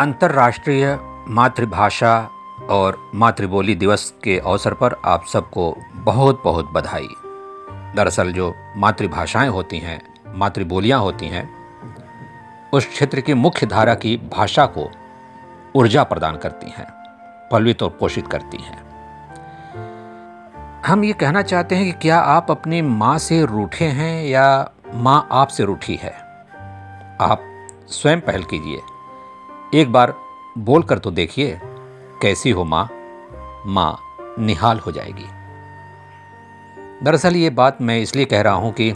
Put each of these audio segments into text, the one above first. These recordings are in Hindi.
अंतर्राष्ट्रीय मातृभाषा और मातृबोली दिवस के अवसर पर आप सबको बहुत बहुत बधाई। दरअसल जो मातृभाषाएँ होती हैं, मातृबोलियाँ होती हैं, उस क्षेत्र की मुख्य धारा की भाषा को ऊर्जा प्रदान करती हैं पल्वित और पोषित करती हैं। हम ये कहना चाहते हैं कि क्या आप अपनी माँ से रूठे हैं या माँ आपसे रूठी है? आप स्वयं पहल कीजिए। एक बार बोल कर तो देखिए, कैसी हो माँ। माँ निहाल हो जाएगी। दरअसल ये बात मैं इसलिए कह रहा हूँ कि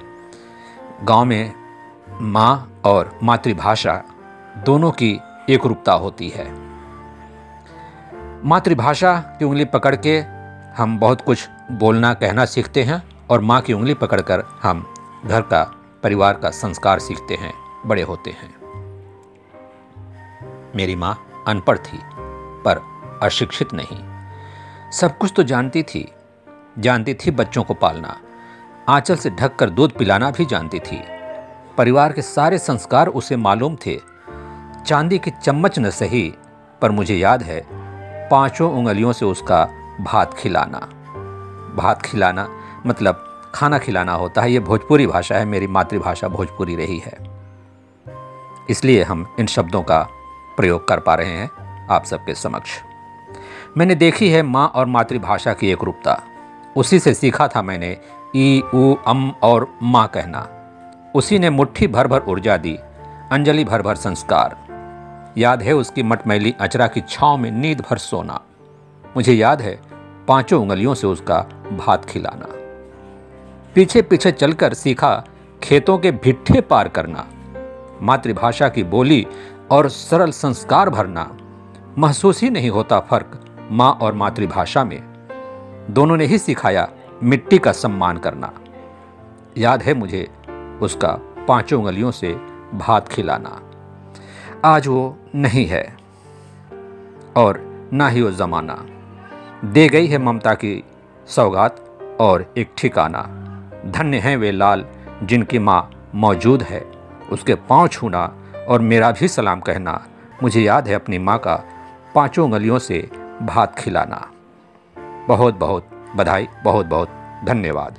गाँव में माँ और मातृभाषा दोनों की एक रूपता होती है। मातृभाषा की उंगली पकड़ के हम बहुत कुछ बोलना, कहना सीखते हैं और माँ की उंगली पकड़कर हम घर का, परिवार का संस्कार सीखते हैं, बड़े होते हैं। मेरी माँ अनपढ़ थी, पर अशिक्षित नहीं। सब कुछ तो जानती थी जानती थी बच्चों को पालना। आंचल से ढककर दूध पिलाना भी जानती थी। परिवार के सारे संस्कार उसे मालूम थे। चांदी की चम्मच न सही, पर मुझे याद है, पाँचों उंगलियों से उसका भात खिलाना। भात खिलाना मतलब खाना खिलाना होता है, ये भोजपुरी भाषा है, मेरी मातृभाषा भोजपुरी रही है। इसलिए हम इन शब्दों का प्रयोग कर पा रहे हैं आप सबके समक्ष। मैंने देखी है माँ और मातृभाषा की एक रूपता उसी से सीखा था मैंने ई ऊ अम और माँ कहना। उसी ने मुट्ठी भर भर ऊर्जा दी, अंजलि भर भर संस्कार। याद है उसकी मटमैली अचरा की छाव में नींद भर सोना। मुझे याद है पाँचों उंगलियों से उसका भात खिलाना। पीछे पीछे चलकर सीखा खेतों के भिट्ठे पार करना। मातृभाषा की बोली और सरल संस्कार भरना। महसूस ही नहीं होता फ़र्क माँ और मातृभाषा में। दोनों ने ही सिखाया मिट्टी का सम्मान करना। याद है मुझे उसका पाँचों उंगलियों से भात खिलाना। आज वो नहीं है। और ना ही वो ज़माना। दे गई है ममता की सौगात और एक ठिकाना। धन्य हैं वे लाल जिनकी माँ मौजूद है। उसके पाँव छूना और मेरा भी सलाम कहना। मुझे याद है अपनी माँ का पाँचों गलियों से भात खिलाना। बहुत बहुत बधाई बहुत बहुत धन्यवाद।